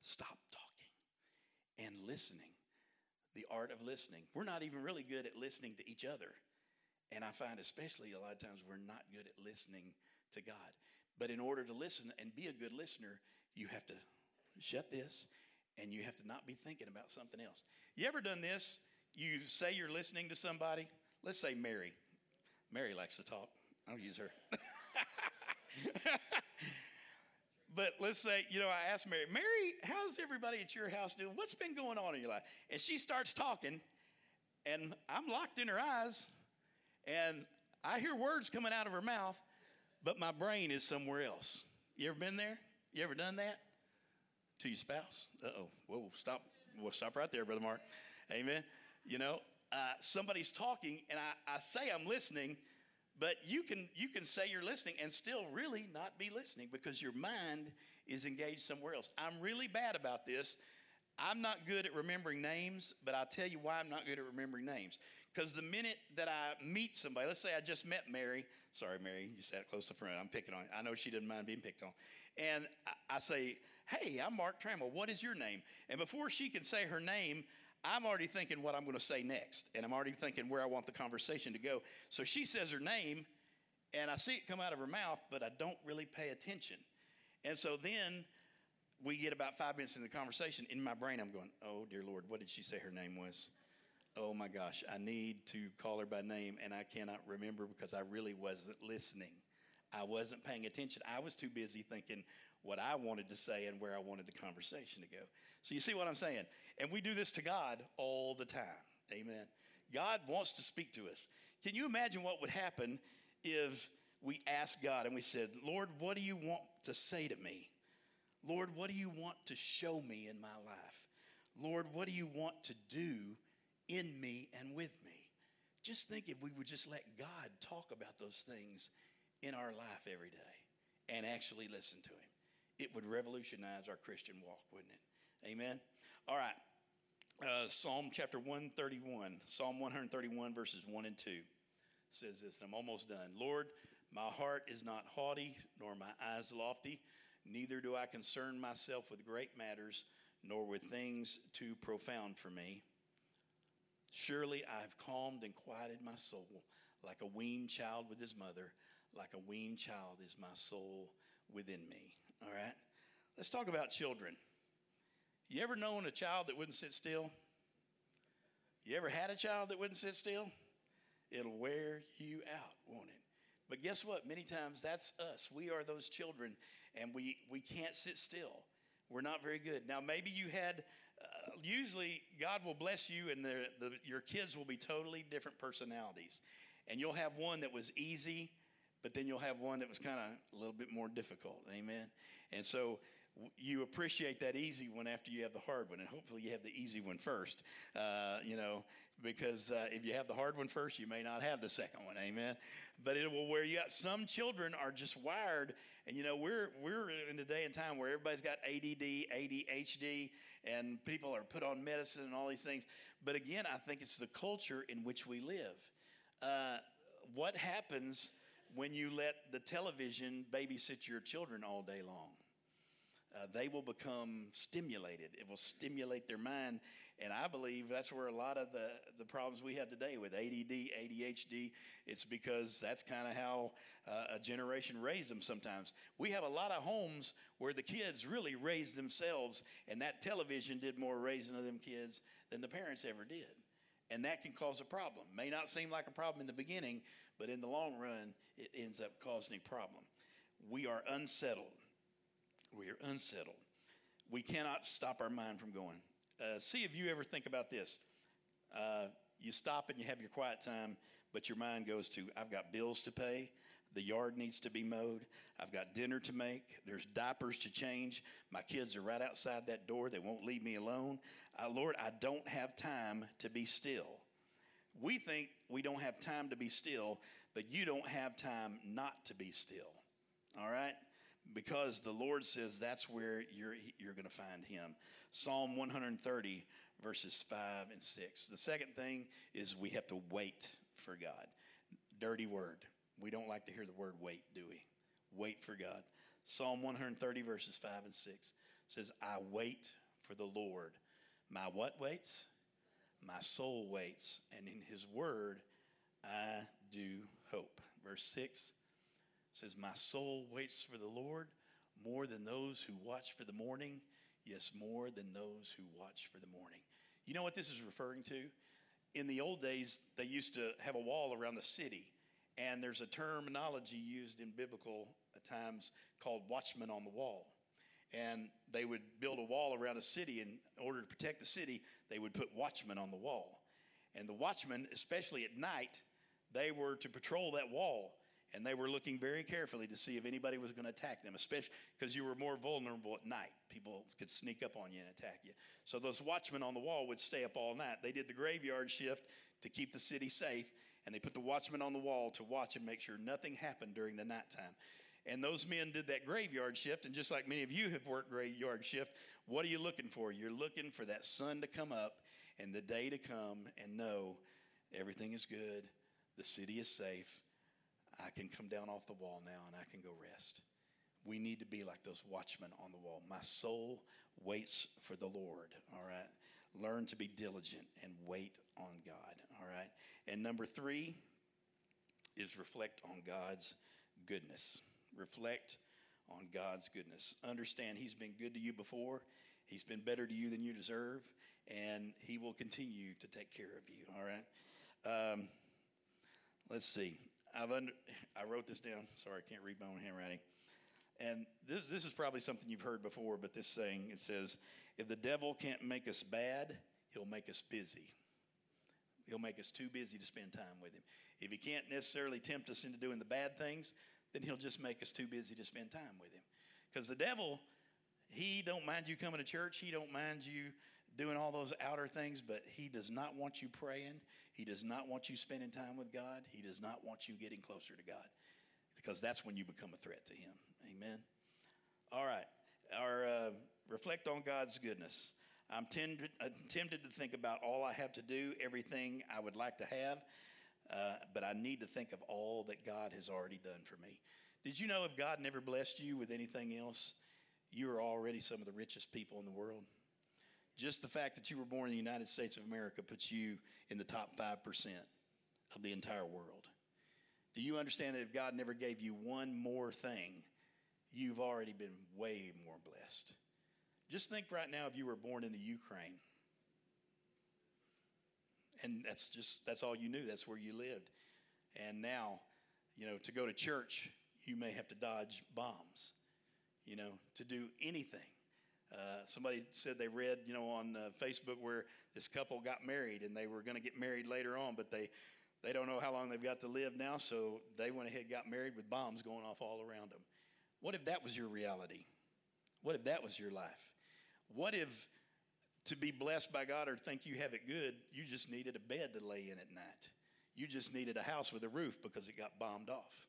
stop talking, and listening. The art of listening. We're not even really good at listening to each other. And I find, especially a lot of times, we're not good at listening to God. But in order to listen and be a good listener, you have to shut this and you have to not be thinking about something else. You ever done this? You say you're listening to somebody. Let's say Mary. Mary likes to talk. I'll use her. <laughs> but let's say, you know, I asked Mary, Mary, how's everybody at your house doing? What's been going on in your life? And she starts talking, and I'm locked in her eyes, and I hear words coming out of her mouth, but my brain is somewhere else. You ever been there? You ever done that? To your spouse? Uh oh. Whoa, stop. Well, stop right there, Brother Mark. Amen. You know, uh, somebody's talking, and I, I say I'm listening, but you can you can say you're listening and still really not be listening because your mind is engaged somewhere else. I'm really bad about this. I'm not good at remembering names, but I'll tell you why I'm not good at remembering names. Because the minute that I meet somebody, let's say I just met Mary, sorry, Mary, you sat close to front. I'm picking on you. I know she doesn't mind being picked on. And I, I say, Hey, I'm Mark Trammell. What is your name? And before she can say her name, I'm already thinking what I'm going to say next. And I'm already thinking where I want the conversation to go. So she says her name, and I see it come out of her mouth, but I don't really pay attention. And so then we get about five minutes in the conversation. In my brain, I'm going, Oh, dear Lord, what did she say her name was? Oh my gosh, I need to call her by name, and I cannot remember because I really wasn't listening. I wasn't paying attention. I was too busy thinking, what I wanted to say and where I wanted the conversation to go. So you see what I'm saying? And we do this to God all the time. Amen. God wants to speak to us. Can you imagine what would happen if we asked God and we said, Lord, what do you want to say to me? Lord, what do you want to show me in my life? Lord, what do you want to do in me and with me? Just think if we would just let God talk about those things in our life every day and actually listen to Him it would revolutionize our Christian walk, wouldn't it? Amen. All right. Uh, Psalm chapter 131, Psalm 131, verses 1 and 2 says this, and I'm almost done. Lord, my heart is not haughty, nor my eyes lofty, neither do I concern myself with great matters, nor with things too profound for me. Surely I have calmed and quieted my soul like a weaned child with his mother, like a weaned child is my soul within me. All right? Let's talk about children. You ever known a child that wouldn't sit still? You ever had a child that wouldn't sit still? It'll wear you out, won't it? But guess what? Many times that's us. We are those children, and we, we can't sit still. We're not very good. Now, maybe you had, uh, usually, God will bless you, and the, the, your kids will be totally different personalities. And you'll have one that was easy but then you'll have one that was kind of a little bit more difficult. Amen. And so you appreciate that easy one after you have the hard one, and hopefully you have the easy one first. Uh, you know, because uh, if you have the hard one first, you may not have the second one. Amen. But it will wear you out. Some children are just wired, and you know we're we're in a day and time where everybody's got ADD, ADHD, and people are put on medicine and all these things. But again, I think it's the culture in which we live. Uh, what happens? When you let the television babysit your children all day long. Uh, they will become stimulated. It will stimulate their mind. And I believe that's where a lot of the, the problems we have today with ADD, ADHD, it's because that's kind of how uh, a generation raised them sometimes. We have a lot of homes where the kids really raised themselves, and that television did more raising of them kids than the parents ever did. And that can cause a problem. May not seem like a problem in the beginning, but in the long run, it ends up causing a problem. We are unsettled. We are unsettled. We cannot stop our mind from going. Uh, see if you ever think about this. Uh, you stop and you have your quiet time, but your mind goes to, I've got bills to pay. The yard needs to be mowed. I've got dinner to make. There's diapers to change. My kids are right outside that door. They won't leave me alone. Uh, Lord, I don't have time to be still. We think we don't have time to be still, but you don't have time not to be still. All right? because the Lord says that's where you're, you're going to find him. Psalm 130, verses 5 and 6. The second thing is we have to wait for God. Dirty word. We don't like to hear the word wait, do we? Wait for God. Psalm 130, verses 5 and 6 says, I wait for the Lord. My what waits? My soul waits, and in his word I do hope. Verse 6 says, My soul waits for the Lord more than those who watch for the morning, yes, more than those who watch for the morning. You know what this is referring to? In the old days, they used to have a wall around the city, and there's a terminology used in biblical times called watchmen on the wall. And they would build a wall around a city, and in order to protect the city, they would put watchmen on the wall. And the watchmen, especially at night, they were to patrol that wall and they were looking very carefully to see if anybody was going to attack them, especially because you were more vulnerable at night. People could sneak up on you and attack you. So those watchmen on the wall would stay up all night. They did the graveyard shift to keep the city safe, and they put the watchmen on the wall to watch and make sure nothing happened during the nighttime. And those men did that graveyard shift, and just like many of you have worked graveyard shift, what are you looking for? You're looking for that sun to come up and the day to come and know everything is good, the city is safe, I can come down off the wall now and I can go rest. We need to be like those watchmen on the wall. My soul waits for the Lord, all right? Learn to be diligent and wait on God, all right? And number three is reflect on God's goodness. Reflect on God's goodness. Understand He's been good to you before, He's been better to you than you deserve, and He will continue to take care of you, all right? Um, let's see. I've under, I wrote this down. Sorry, I can't read my own handwriting. And this, this is probably something you've heard before, but this saying it says, if the devil can't make us bad, he'll make us busy. He'll make us too busy to spend time with him. If he can't necessarily tempt us into doing the bad things, then he'll just make us too busy to spend time with him. Because the devil, he don't mind you coming to church. He don't mind you doing all those outer things, but he does not want you praying. He does not want you spending time with God. He does not want you getting closer to God because that's when you become a threat to him. Amen. All right. Our uh, reflect on God's goodness. I'm tempted, I'm tempted to think about all I have to do, everything I would like to have, uh, but I need to think of all that God has already done for me. Did you know if God never blessed you with anything else, you are already some of the richest people in the world? Just the fact that you were born in the United States of America puts you in the top 5% of the entire world. Do you understand that if God never gave you one more thing, you've already been way more blessed? Just think right now if you were born in the Ukraine. And that's just that's all you knew, that's where you lived. And now, you know, to go to church, you may have to dodge bombs, you know, to do anything. Uh, somebody said they read, you know, on uh, Facebook where this couple got married and they were going to get married later on, but they they don't know how long they've got to live now, so they went ahead got married with bombs going off all around them. What if that was your reality? What if that was your life? What if to be blessed by God or think you have it good, you just needed a bed to lay in at night? You just needed a house with a roof because it got bombed off.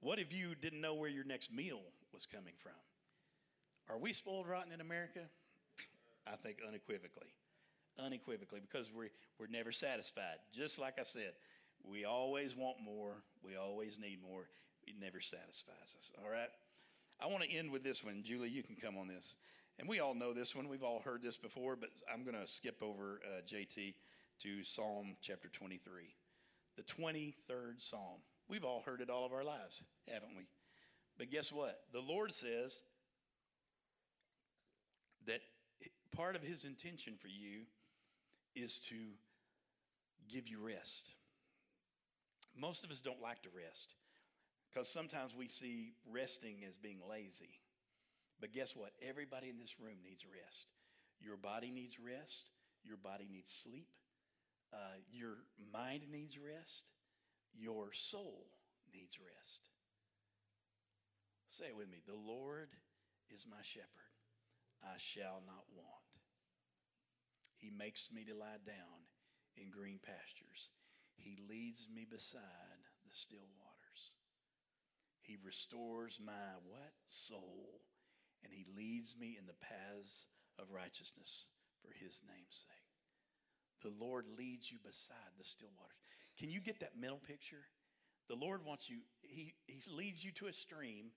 What if you didn't know where your next meal was coming from? Are we spoiled rotten in America? I think unequivocally. Unequivocally, because we're, we're never satisfied. Just like I said, we always want more, we always need more. It never satisfies us. All right? I want to end with this one. Julie, you can come on this. And we all know this one. We've all heard this before, but I'm going to skip over uh, JT to Psalm chapter 23. The 23rd Psalm. We've all heard it all of our lives, haven't we? But guess what? The Lord says, that part of his intention for you is to give you rest. Most of us don't like to rest because sometimes we see resting as being lazy. But guess what? Everybody in this room needs rest. Your body needs rest. Your body needs sleep. Uh, your mind needs rest. Your soul needs rest. Say it with me. The Lord is my shepherd. I shall not want. He makes me to lie down in green pastures. He leads me beside the still waters. He restores my what? Soul. And he leads me in the paths of righteousness for his name's sake. The Lord leads you beside the still waters. Can you get that mental picture? The Lord wants you, he, he leads you to a stream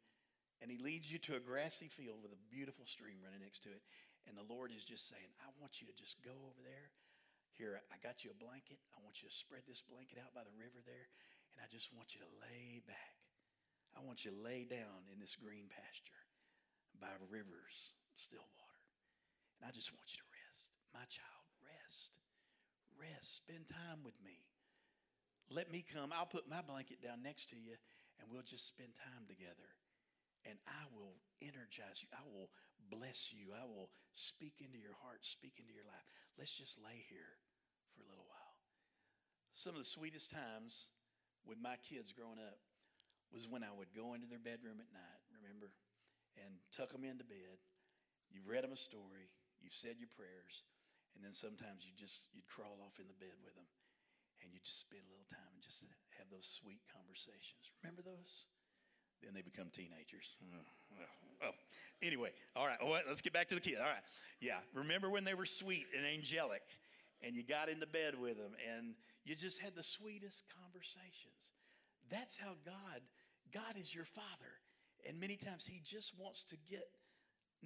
and he leads you to a grassy field with a beautiful stream running next to it. And the Lord is just saying, I want you to just go over there. Here, I got you a blanket. I want you to spread this blanket out by the river there. And I just want you to lay back. I want you to lay down in this green pasture by rivers, still water. And I just want you to rest. My child, rest. Rest. Spend time with me. Let me come. I'll put my blanket down next to you and we'll just spend time together. And I will energize you. I will bless you. I will speak into your heart, speak into your life. Let's just lay here for a little while. Some of the sweetest times with my kids growing up was when I would go into their bedroom at night, remember, and tuck them into bed. You've read them a story, you've said your prayers, and then sometimes you just you'd crawl off in the bed with them and you just spend a little time and just have those sweet conversations. Remember those? Then they become teenagers. Oh, anyway, all right. Well, let's get back to the kid. All right. Yeah. Remember when they were sweet and angelic and you got into bed with them and you just had the sweetest conversations. That's how God, God is your father. And many times he just wants to get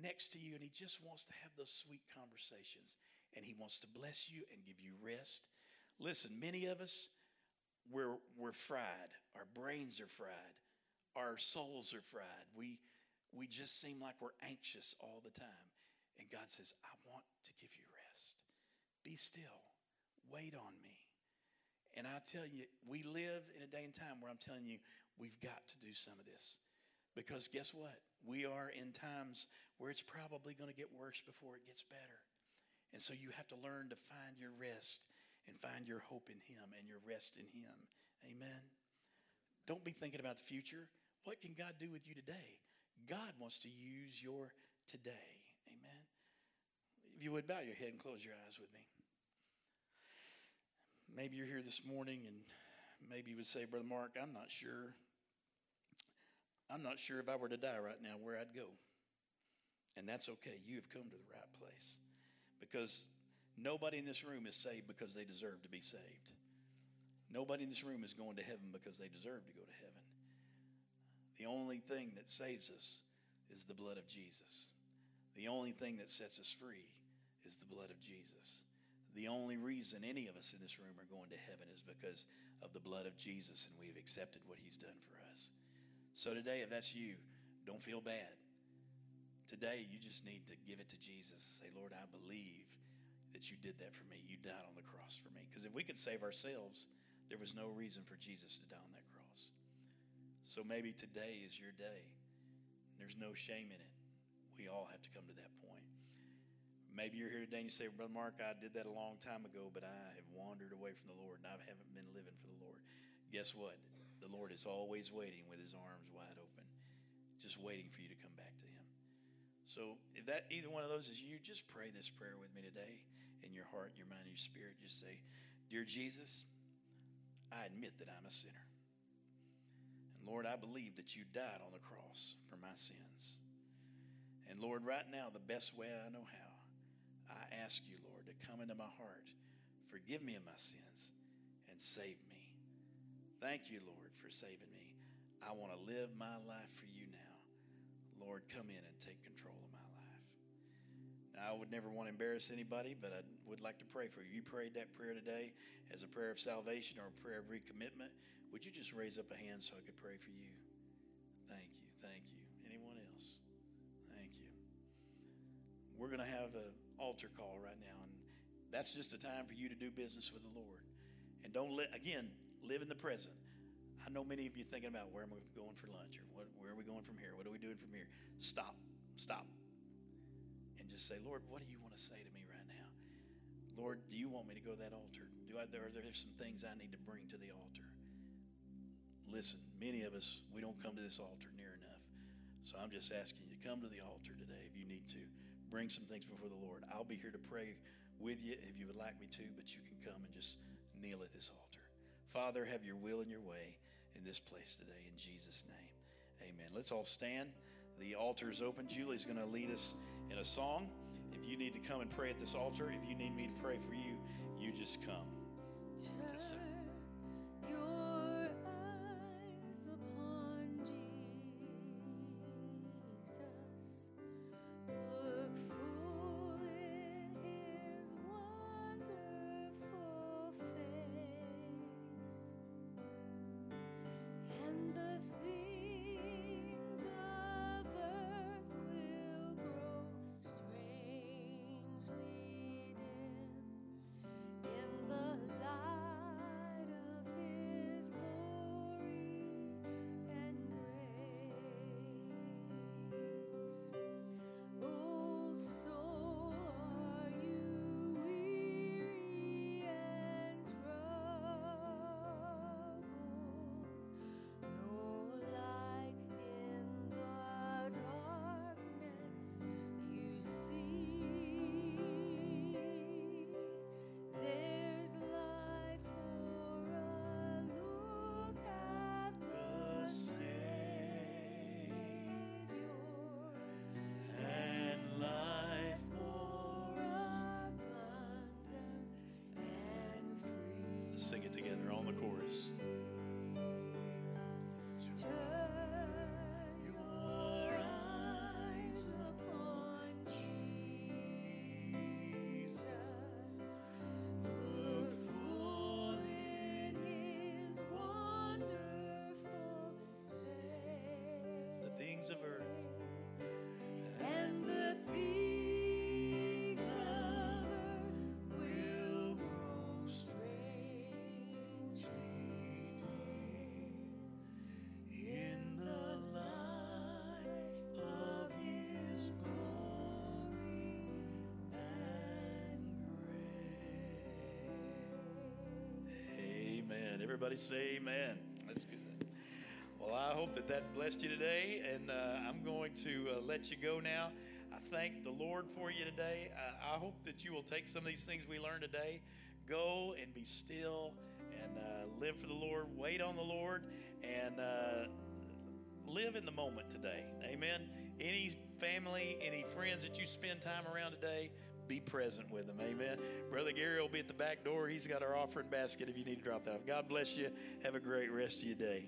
next to you and he just wants to have those sweet conversations and he wants to bless you and give you rest. Listen, many of us, we're, we're fried. Our brains are fried. Our souls are fried. We, we just seem like we're anxious all the time. And God says, I want to give you rest. Be still. Wait on me. And I tell you, we live in a day and time where I'm telling you, we've got to do some of this. Because guess what? We are in times where it's probably going to get worse before it gets better. And so you have to learn to find your rest and find your hope in Him and your rest in Him. Amen. Don't be thinking about the future. What can God do with you today? God wants to use your today. Amen. If you would bow your head and close your eyes with me. Maybe you're here this morning and maybe you would say, Brother Mark, I'm not sure. I'm not sure if I were to die right now where I'd go. And that's okay. You have come to the right place. Because nobody in this room is saved because they deserve to be saved. Nobody in this room is going to heaven because they deserve to go to heaven. The only thing that saves us is the blood of Jesus. The only thing that sets us free is the blood of Jesus. The only reason any of us in this room are going to heaven is because of the blood of Jesus and we've accepted what he's done for us. So today, if that's you, don't feel bad. Today, you just need to give it to Jesus. Say, Lord, I believe that you did that for me. You died on the cross for me. Because if we could save ourselves, there was no reason for Jesus to die on that cross. So maybe today is your day. There's no shame in it. We all have to come to that point. Maybe you're here today and you say, Brother Mark, I did that a long time ago, but I have wandered away from the Lord and I haven't been living for the Lord. Guess what? The Lord is always waiting with his arms wide open, just waiting for you to come back to him. So if that either one of those is you, just pray this prayer with me today in your heart, your mind, your spirit. Just say, Dear Jesus, I admit that I'm a sinner. And Lord, I believe that you died on the cross for my sins. And Lord, right now, the best way I know how, I ask you, Lord, to come into my heart, forgive me of my sins, and save me. Thank you, Lord, for saving me. I want to live my life for you now. Lord, come in and take control of my life. Now, I would never want to embarrass anybody, but I would like to pray for you. You prayed that prayer today as a prayer of salvation or a prayer of recommitment. Would you just raise up a hand so I could pray for you? Thank you. Thank you. Anyone else? Thank you. We're going to have an altar call right now, and that's just a time for you to do business with the Lord. And don't let, again, live in the present. I know many of you thinking about where am I going for lunch or what, where are we going from here? What are we doing from here? Stop, stop, and just say, Lord, what do you want to say to me right now? Lord, do you want me to go to that altar? Do I, are there some things I need to bring to the altar? Listen, many of us, we don't come to this altar near enough. So I'm just asking you to come to the altar today if you need to. Bring some things before the Lord. I'll be here to pray with you if you would like me to, but you can come and just kneel at this altar. Father, have your will and your way in this place today in Jesus' name. Amen. Let's all stand. The altar is open. Julie's going to lead us in a song. If you need to come and pray at this altar, if you need me to pray for you, you just come. Sing it together Everybody say amen. That's good. Well, I hope that that blessed you today, and uh, I'm going to uh, let you go now. I thank the Lord for you today. I, I hope that you will take some of these things we learned today, go and be still, and uh, live for the Lord, wait on the Lord, and uh, live in the moment today. Amen. Any family, any friends that you spend time around today, be present with them. Amen. Brother Gary will be at the back door. He's got our offering basket if you need to drop that off. God bless you. Have a great rest of your day.